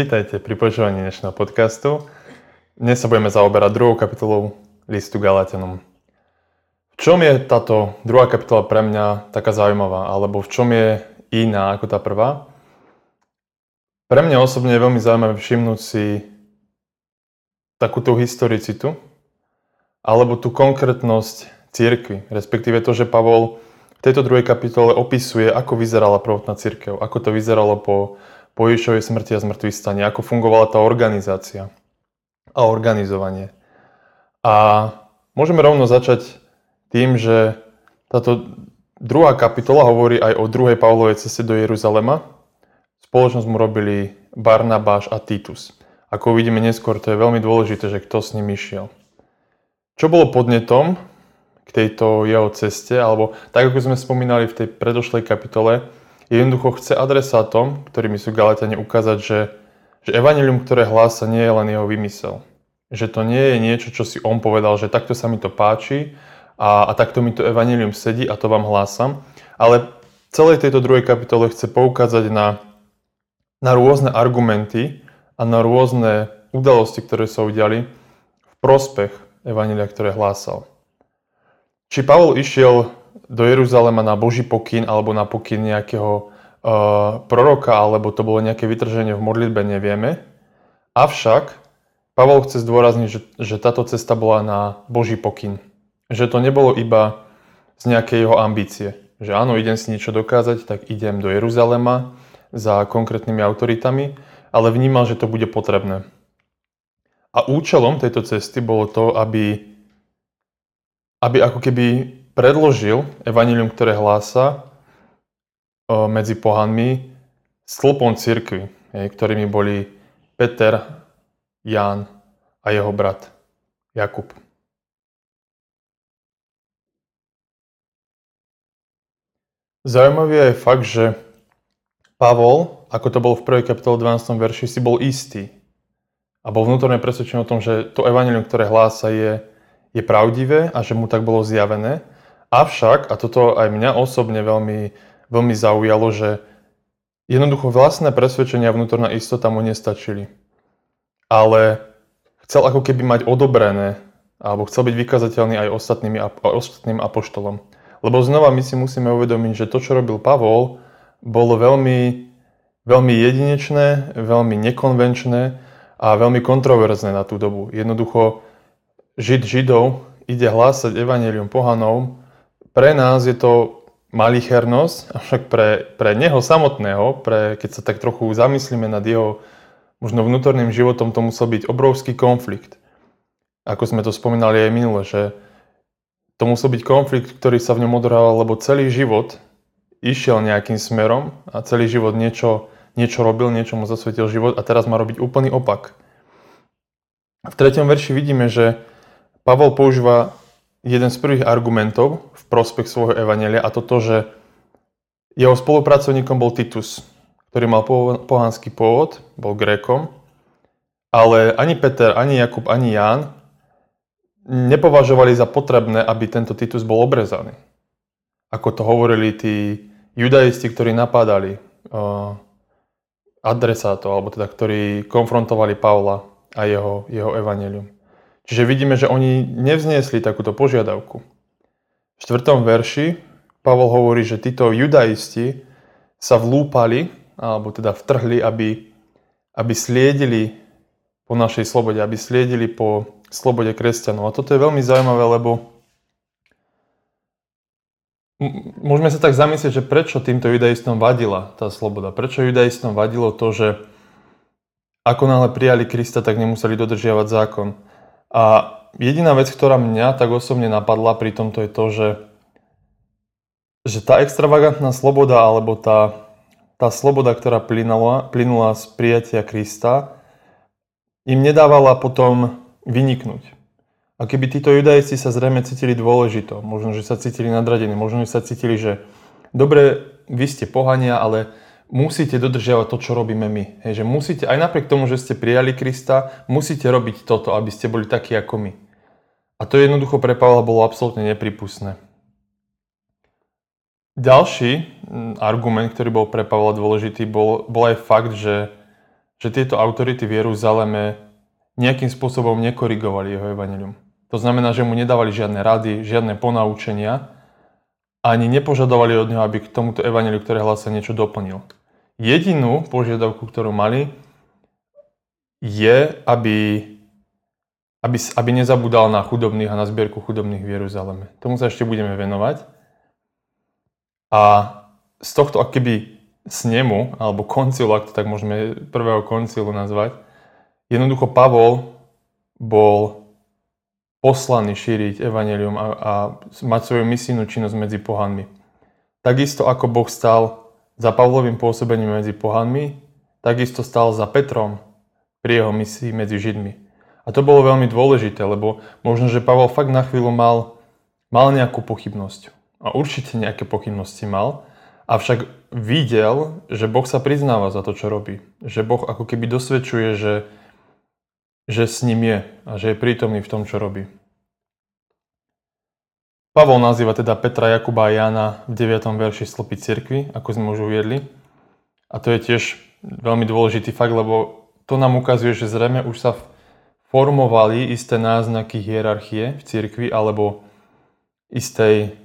Vítajte pri počúvaní dnešného podcastu. Dnes sa budeme zaoberať druhou kapitolou listu Galatianom. V čom je táto druhá kapitola pre mňa taká zaujímavá, alebo v čom je iná ako tá prvá? Pre mňa osobne je veľmi zaujímavé všimnúť si takúto historicitu, alebo tú konkrétnosť církvy, respektíve to, že Pavol v tejto druhej kapitole opisuje, ako vyzerala prvotná církev, ako to vyzeralo po po Ježišovej smrti a zmrtvých stane, ako fungovala tá organizácia a organizovanie. A môžeme rovno začať tým, že táto druhá kapitola hovorí aj o druhej Pavlovej ceste do Jeruzalema. Spoločnosť mu robili Barnabáš a Titus. Ako uvidíme neskôr, to je veľmi dôležité, že kto s ním išiel. Čo bolo podnetom k tejto jeho ceste, alebo tak ako sme spomínali v tej predošlej kapitole, jednoducho chce adresátom, ktorými sú Galatiane, ukázať, že, že evanilium, ktoré hlása, nie je len jeho vymysel. Že to nie je niečo, čo si on povedal, že takto sa mi to páči a, a takto mi to evanilium sedí a to vám hlásam. Ale celej tejto druhej kapitole chce poukázať na, na rôzne argumenty a na rôzne udalosti, ktoré sa udiali v prospech evanília, ktoré hlásal. Či Pavol išiel do Jeruzalema na Boží pokyn alebo na pokyn nejakého uh, proroka, alebo to bolo nejaké vytrženie v modlitbe, nevieme. Avšak Pavol chce zdôrazniť, že, že táto cesta bola na Boží pokyn. Že to nebolo iba z nejakej jeho ambície. Že áno, idem si niečo dokázať, tak idem do Jeruzalema za konkrétnymi autoritami, ale vnímal, že to bude potrebné. A účelom tejto cesty bolo to, aby, aby ako keby predložil evanilium, ktoré hlása medzi pohanmi stĺpom cirkvi, ktorými boli Peter, Ján a jeho brat Jakub. Zaujímavý je fakt, že Pavol, ako to bol v 1. kapitole 12. verši, si bol istý a bol vnútorne presvedčený o tom, že to evanilium, ktoré hlása, je, je pravdivé a že mu tak bolo zjavené Avšak, a toto aj mňa osobne veľmi, veľmi zaujalo, že jednoducho vlastné presvedčenia a vnútorná istota mu nestačili. Ale chcel ako keby mať odobrené, alebo chcel byť vykazateľný aj ostatnými, ostatným apoštolom. Lebo znova my si musíme uvedomiť, že to, čo robil Pavol, bolo veľmi, veľmi jedinečné, veľmi nekonvenčné a veľmi kontroverzné na tú dobu. Jednoducho, Žid Židov ide hlásať evanelium pohanom pre nás je to malichernosť, avšak pre, pre neho samotného, pre, keď sa tak trochu zamyslíme nad jeho možno vnútorným životom, to musel byť obrovský konflikt. Ako sme to spomínali aj minule, že to musel byť konflikt, ktorý sa v ňom odhrával, lebo celý život išiel nejakým smerom a celý život niečo, niečo robil, niečo mu zasvetil život a teraz má robiť úplný opak. V treťom verši vidíme, že Pavol používa jeden z prvých argumentov v prospech svojho evanelia a to to, že jeho spolupracovníkom bol Titus, ktorý mal pohanský pôvod, bol Grékom, ale ani Peter, ani Jakub, ani Ján nepovažovali za potrebné, aby tento Titus bol obrezaný. Ako to hovorili tí judaisti, ktorí napádali uh, adresátov, alebo teda ktorí konfrontovali Pavla a jeho, jeho evanelium. Čiže vidíme, že oni nevzniesli takúto požiadavku. V 4. verši Pavol hovorí, že títo judaisti sa vlúpali, alebo teda vtrhli, aby, aby sliedili po našej slobode, aby sliedili po slobode kresťanov. A toto je veľmi zaujímavé, lebo môžeme sa tak zamyslieť, že prečo týmto judaistom vadila tá sloboda. Prečo judaistom vadilo to, že ako náhle prijali Krista, tak nemuseli dodržiavať zákon. A jediná vec, ktorá mňa tak osobne napadla pri tomto je to, že, že tá extravagantná sloboda alebo tá, tá sloboda, ktorá plynula, plynula z prijatia Krista, im nedávala potom vyniknúť. A keby títo judajci sa zrejme cítili dôležito, možno, že sa cítili nadradení, možno, že sa cítili, že dobre, vy ste pohania, ale musíte dodržiavať to, čo robíme my. Hej, že musíte, aj napriek tomu, že ste prijali Krista, musíte robiť toto, aby ste boli takí ako my. A to jednoducho pre Pavla bolo absolútne nepripustné. ďalší argument, ktorý bol pre Pavla dôležitý, bol, bol aj fakt, že, že tieto autority v Jeruzaleme nejakým spôsobom nekorigovali jeho evanelium. To znamená, že mu nedávali žiadne rady, žiadne ponaučenia, ani nepožadovali od neho, aby k tomuto evaneliu, ktoré hlása, niečo doplnil. Jedinú požiadavku, ktorú mali, je, aby, aby, aby nezabudal na chudobných a na zbierku chudobných v Jeruzaleme. Tomu sa ešte budeme venovať. A z tohto akéby snemu, alebo koncilu, ak to tak môžeme prvého koncilu nazvať, jednoducho Pavol bol poslaný šíriť evanelium a, a mať svoju misijnú činnosť medzi pohanmi. Takisto ako Boh stal za Pavlovým pôsobením medzi pohanmi, takisto stal za Petrom pri jeho misii medzi Židmi. A to bolo veľmi dôležité, lebo možno, že Pavel fakt na chvíľu mal, mal nejakú pochybnosť. A určite nejaké pochybnosti mal, avšak videl, že Boh sa priznáva za to, čo robí. Že Boh ako keby dosvedčuje, že, že s ním je a že je prítomný v tom, čo robí. Pavol nazýva teda Petra, Jakuba a Jána v 9. verši slopy cirkvi, ako sme už uviedli. A to je tiež veľmi dôležitý fakt, lebo to nám ukazuje, že zrejme už sa formovali isté náznaky hierarchie v cirkvi alebo istej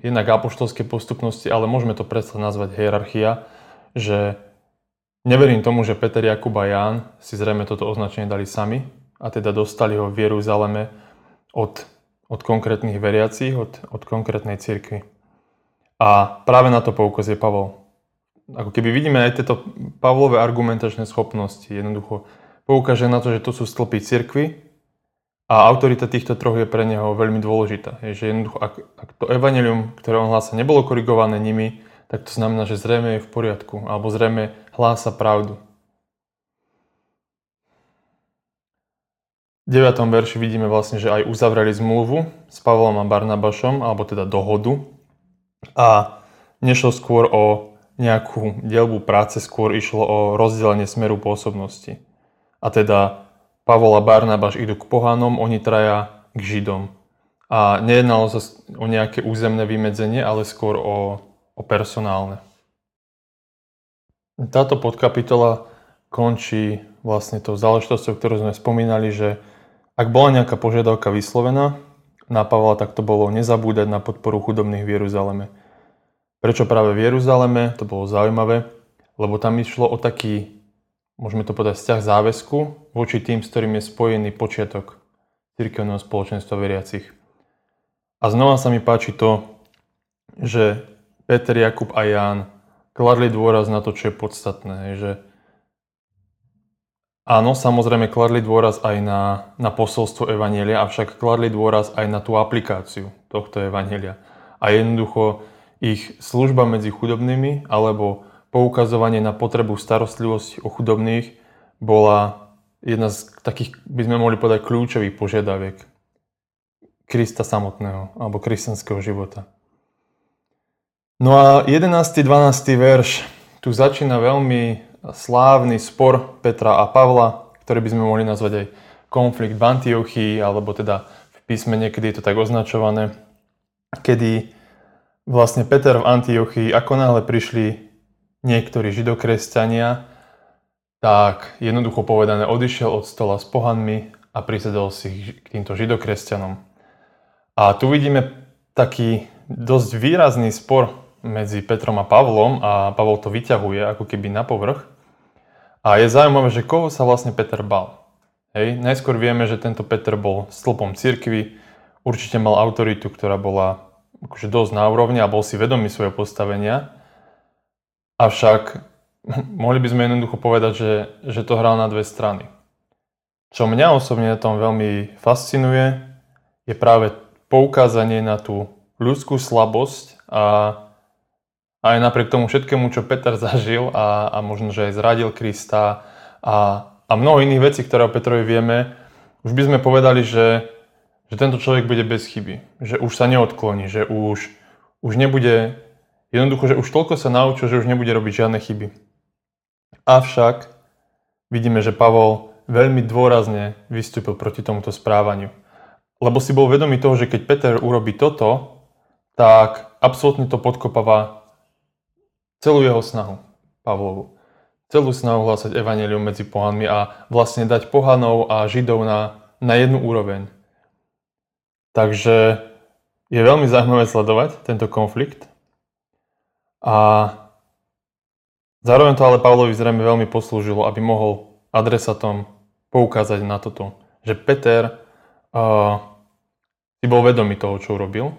jednak apoštolskej postupnosti, ale môžeme to predsa nazvať hierarchia, že neverím tomu, že Peter, Jakub a Ján si zrejme toto označenie dali sami a teda dostali ho v Jeruzaleme od od konkrétnych veriacich, od, od konkrétnej cirkvi. A práve na to poukazuje Pavol. Ako keby vidíme aj tieto Pavlové argumentačné schopnosti. Jednoducho poukáže na to, že to sú stĺpy cirkvy a autorita týchto troch je pre neho veľmi dôležitá. Je, že jednoducho, ak, ak to evanelium, ktoré on hlása, nebolo korigované nimi, tak to znamená, že zrejme je v poriadku, alebo zrejme hlása pravdu. 9. verši vidíme vlastne, že aj uzavreli zmluvu s Pavlom a Barnabašom, alebo teda dohodu. A nešlo skôr o nejakú dielbu práce, skôr išlo o rozdelenie smeru pôsobnosti. A teda Pavol a Barnabaš idú k pohanom, oni traja k Židom. A nejednalo sa o nejaké územné vymedzenie, ale skôr o, o personálne. Táto podkapitola končí vlastne tou záležitosťou, ktorú sme spomínali, že ak bola nejaká požiadavka vyslovená na Pavla, tak bolo nezabúdať na podporu chudobných v Jeruzaleme. Prečo práve v Jeruzaleme? To bolo zaujímavé, lebo tam išlo o taký, môžeme to povedať, vzťah záväzku voči tým, s ktorým je spojený počiatok cirkevného spoločenstva veriacich. A znova sa mi páči to, že Peter, Jakub a Ján kladli dôraz na to, čo je podstatné, že Áno, samozrejme kladli dôraz aj na, na posolstvo Evanielia, avšak kladli dôraz aj na tú aplikáciu tohto Evanielia. A jednoducho ich služba medzi chudobnými alebo poukazovanie na potrebu starostlivosti o chudobných bola jedna z takých, by sme mohli povedať, kľúčových požiadaviek Krista samotného alebo kresťanského života. No a 11. 12. verš tu začína veľmi slávny spor Petra a Pavla, ktorý by sme mohli nazvať aj konflikt v Antiochii, alebo teda v písme niekedy je to tak označované, kedy vlastne Peter v Antiochii, ako náhle prišli niektorí židokresťania, tak jednoducho povedané odišiel od stola s pohanmi a prisedol si k týmto židokresťanom. A tu vidíme taký dosť výrazný spor medzi Petrom a Pavlom a Pavol to vyťahuje ako keby na povrch. A je zaujímavé, že koho sa vlastne Peter bal. Hej, najskôr vieme, že tento Peter bol stĺpom cirkvy, určite mal autoritu, ktorá bola akože dosť na úrovni a bol si vedomý svojho postavenia. Avšak mohli by sme jednoducho povedať, že, že to hral na dve strany. Čo mňa osobne na tom veľmi fascinuje, je práve poukázanie na tú ľudskú slabosť a aj napriek tomu všetkému, čo Peter zažil a, a možno, že aj zradil Krista a, a mnoho iných vecí, ktoré o Petrovi vieme, už by sme povedali, že, že tento človek bude bez chyby. Že už sa neodkloní, že už, už nebude, jednoducho, že už toľko sa naučil, že už nebude robiť žiadne chyby. Avšak vidíme, že Pavol veľmi dôrazne vystúpil proti tomuto správaniu. Lebo si bol vedomý toho, že keď Peter urobí toto, tak absolútne to podkopáva celú jeho snahu Pavlovu. Celú snahu hlásať evanelium medzi pohanmi a vlastne dať pohanov a židov na, na jednu úroveň. Takže je veľmi zaujímavé sledovať tento konflikt. A zároveň to ale Pavlovi zrejme veľmi poslúžilo, aby mohol adresatom poukázať na toto, že Peter uh, si bol vedomý toho, čo urobil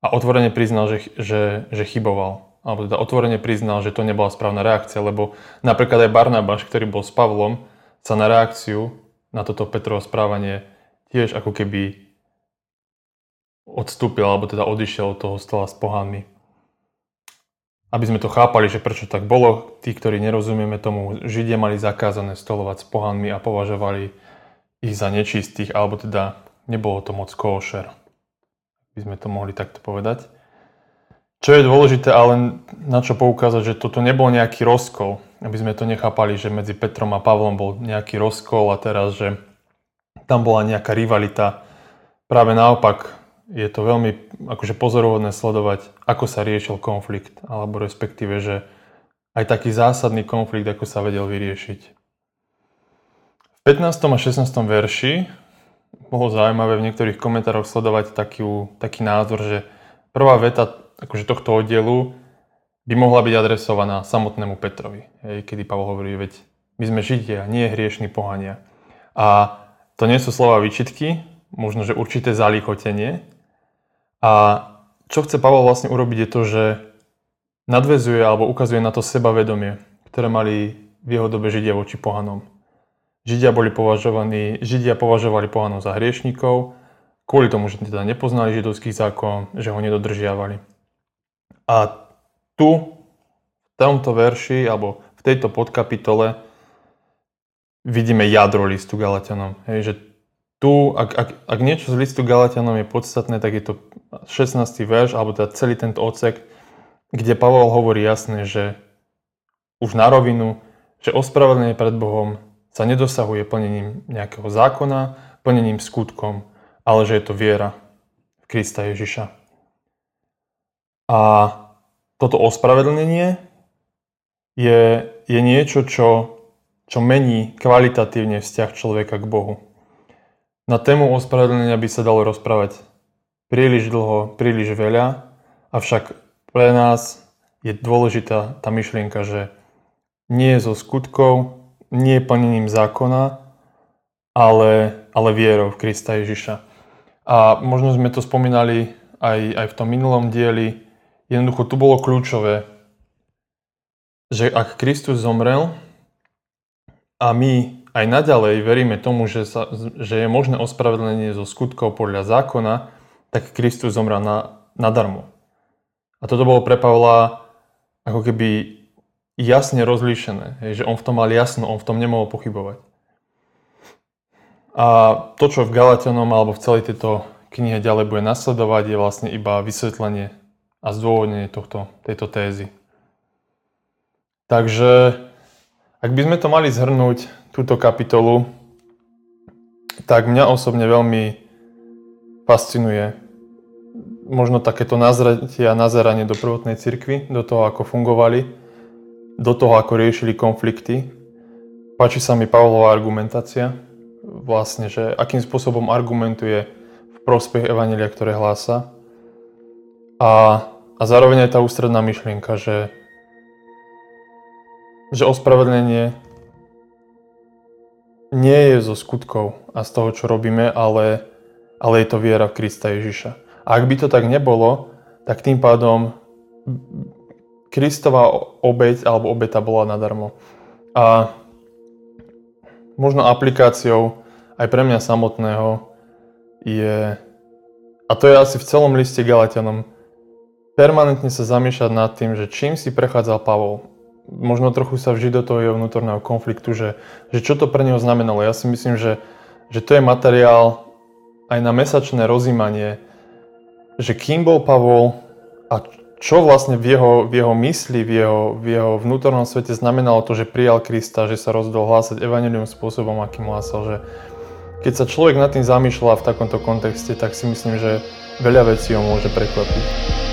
a otvorene priznal, že, že, že chyboval. Alebo teda otvorene priznal, že to nebola správna reakcia, lebo napríklad aj Barnabáš, ktorý bol s Pavlom, sa na reakciu na toto Petrovo správanie tiež ako keby odstúpil, alebo teda odišiel od toho stola s pohánmi. Aby sme to chápali, že prečo tak bolo, tí, ktorí nerozumieme tomu, Židia mali zakázané stolovať s pohánmi a považovali ich za nečistých, alebo teda nebolo to moc košer. By sme to mohli takto povedať. Čo je dôležité, ale na čo poukázať, že toto nebol nejaký rozkol, aby sme to nechápali, že medzi Petrom a Pavlom bol nejaký rozkol a teraz, že tam bola nejaká rivalita. Práve naopak, je to veľmi akože pozorovodné sledovať, ako sa riešil konflikt, alebo respektíve, že aj taký zásadný konflikt, ako sa vedel vyriešiť. V 15. a 16. verši bolo zaujímavé v niektorých komentároch sledovať taký, taký názor, že prvá veta akože tohto oddielu by mohla byť adresovaná samotnému Petrovi. Hej, kedy Pavol hovorí, veď my sme Židia, nie hriešní pohania. A to nie sú slova výčitky, možno, že určité zalichotenie. A čo chce Pavol vlastne urobiť je to, že nadvezuje alebo ukazuje na to sebavedomie, ktoré mali v jeho dobe Židia voči pohanom. Židia boli považovaní, Židia považovali pohanov za hriešnikov, kvôli tomu, že teda nepoznali židovský zákon, že ho nedodržiavali. A tu, v tomto verši, alebo v tejto podkapitole, vidíme jadro listu Galatianom. Hej, že tu, ak, ak, ak niečo z listu Galatianom je podstatné, tak je to 16. verš, alebo teda celý tento odsek, kde Pavol hovorí jasne, že už na rovinu, že ospravedlenie pred Bohom sa nedosahuje plnením nejakého zákona, plnením skutkom, ale že je to viera v Krista Ježiša. A toto ospravedlnenie je, je niečo, čo, čo mení kvalitatívne vzťah človeka k Bohu. Na tému ospravedlnenia by sa dalo rozprávať príliš dlho, príliš veľa, avšak pre nás je dôležitá tá myšlienka, že nie zo skutkov, nie plnením zákona, ale, ale vierou v Krista Ježiša. A možno sme to spomínali aj, aj v tom minulom dieli. Jednoducho tu bolo kľúčové, že ak Kristus zomrel a my aj naďalej veríme tomu, že, sa, že je možné ospravedlenie zo skutkov podľa zákona, tak Kristus zomrel na, nadarmo. A toto bolo pre Pavla ako keby jasne rozlíšené, hej, že on v tom mal jasno, on v tom nemohol pochybovať. A to, čo v Galatianom alebo v celej tejto knihe ďalej bude nasledovať, je vlastne iba vysvetlenie a zdôvodnenie tohto, tejto tézy. Takže, ak by sme to mali zhrnúť, túto kapitolu, tak mňa osobne veľmi fascinuje možno takéto nazretie a nazeranie do prvotnej cirkvi, do toho, ako fungovali do toho, ako riešili konflikty. Páči sa mi Pavlova argumentácia, vlastne, že akým spôsobom argumentuje v prospech Evanelia, ktoré hlása. A, a zároveň aj tá ústredná myšlienka, že, že ospravedlenie nie je zo skutkov a z toho, čo robíme, ale, ale je to viera v Krista Ježiša. A ak by to tak nebolo, tak tým pádom Kristova obeď alebo obeta bola nadarmo. A možno aplikáciou aj pre mňa samotného je, a to je asi v celom liste Galatianom, permanentne sa zamýšľať nad tým, že čím si prechádzal Pavol. Možno trochu sa vžiť do toho jeho vnútorného konfliktu, že, že čo to pre neho znamenalo. Ja si myslím, že, že to je materiál aj na mesačné rozímanie, že kým bol Pavol a čo vlastne v jeho, v jeho mysli, v jeho, v jeho vnútornom svete znamenalo to, že prijal Krista, že sa rozhodol hlásať evanelium spôsobom, akým hlásal, že, Keď sa človek nad tým zamýšľa v takomto kontexte, tak si myslím, že veľa vecí ho môže prekvapiť.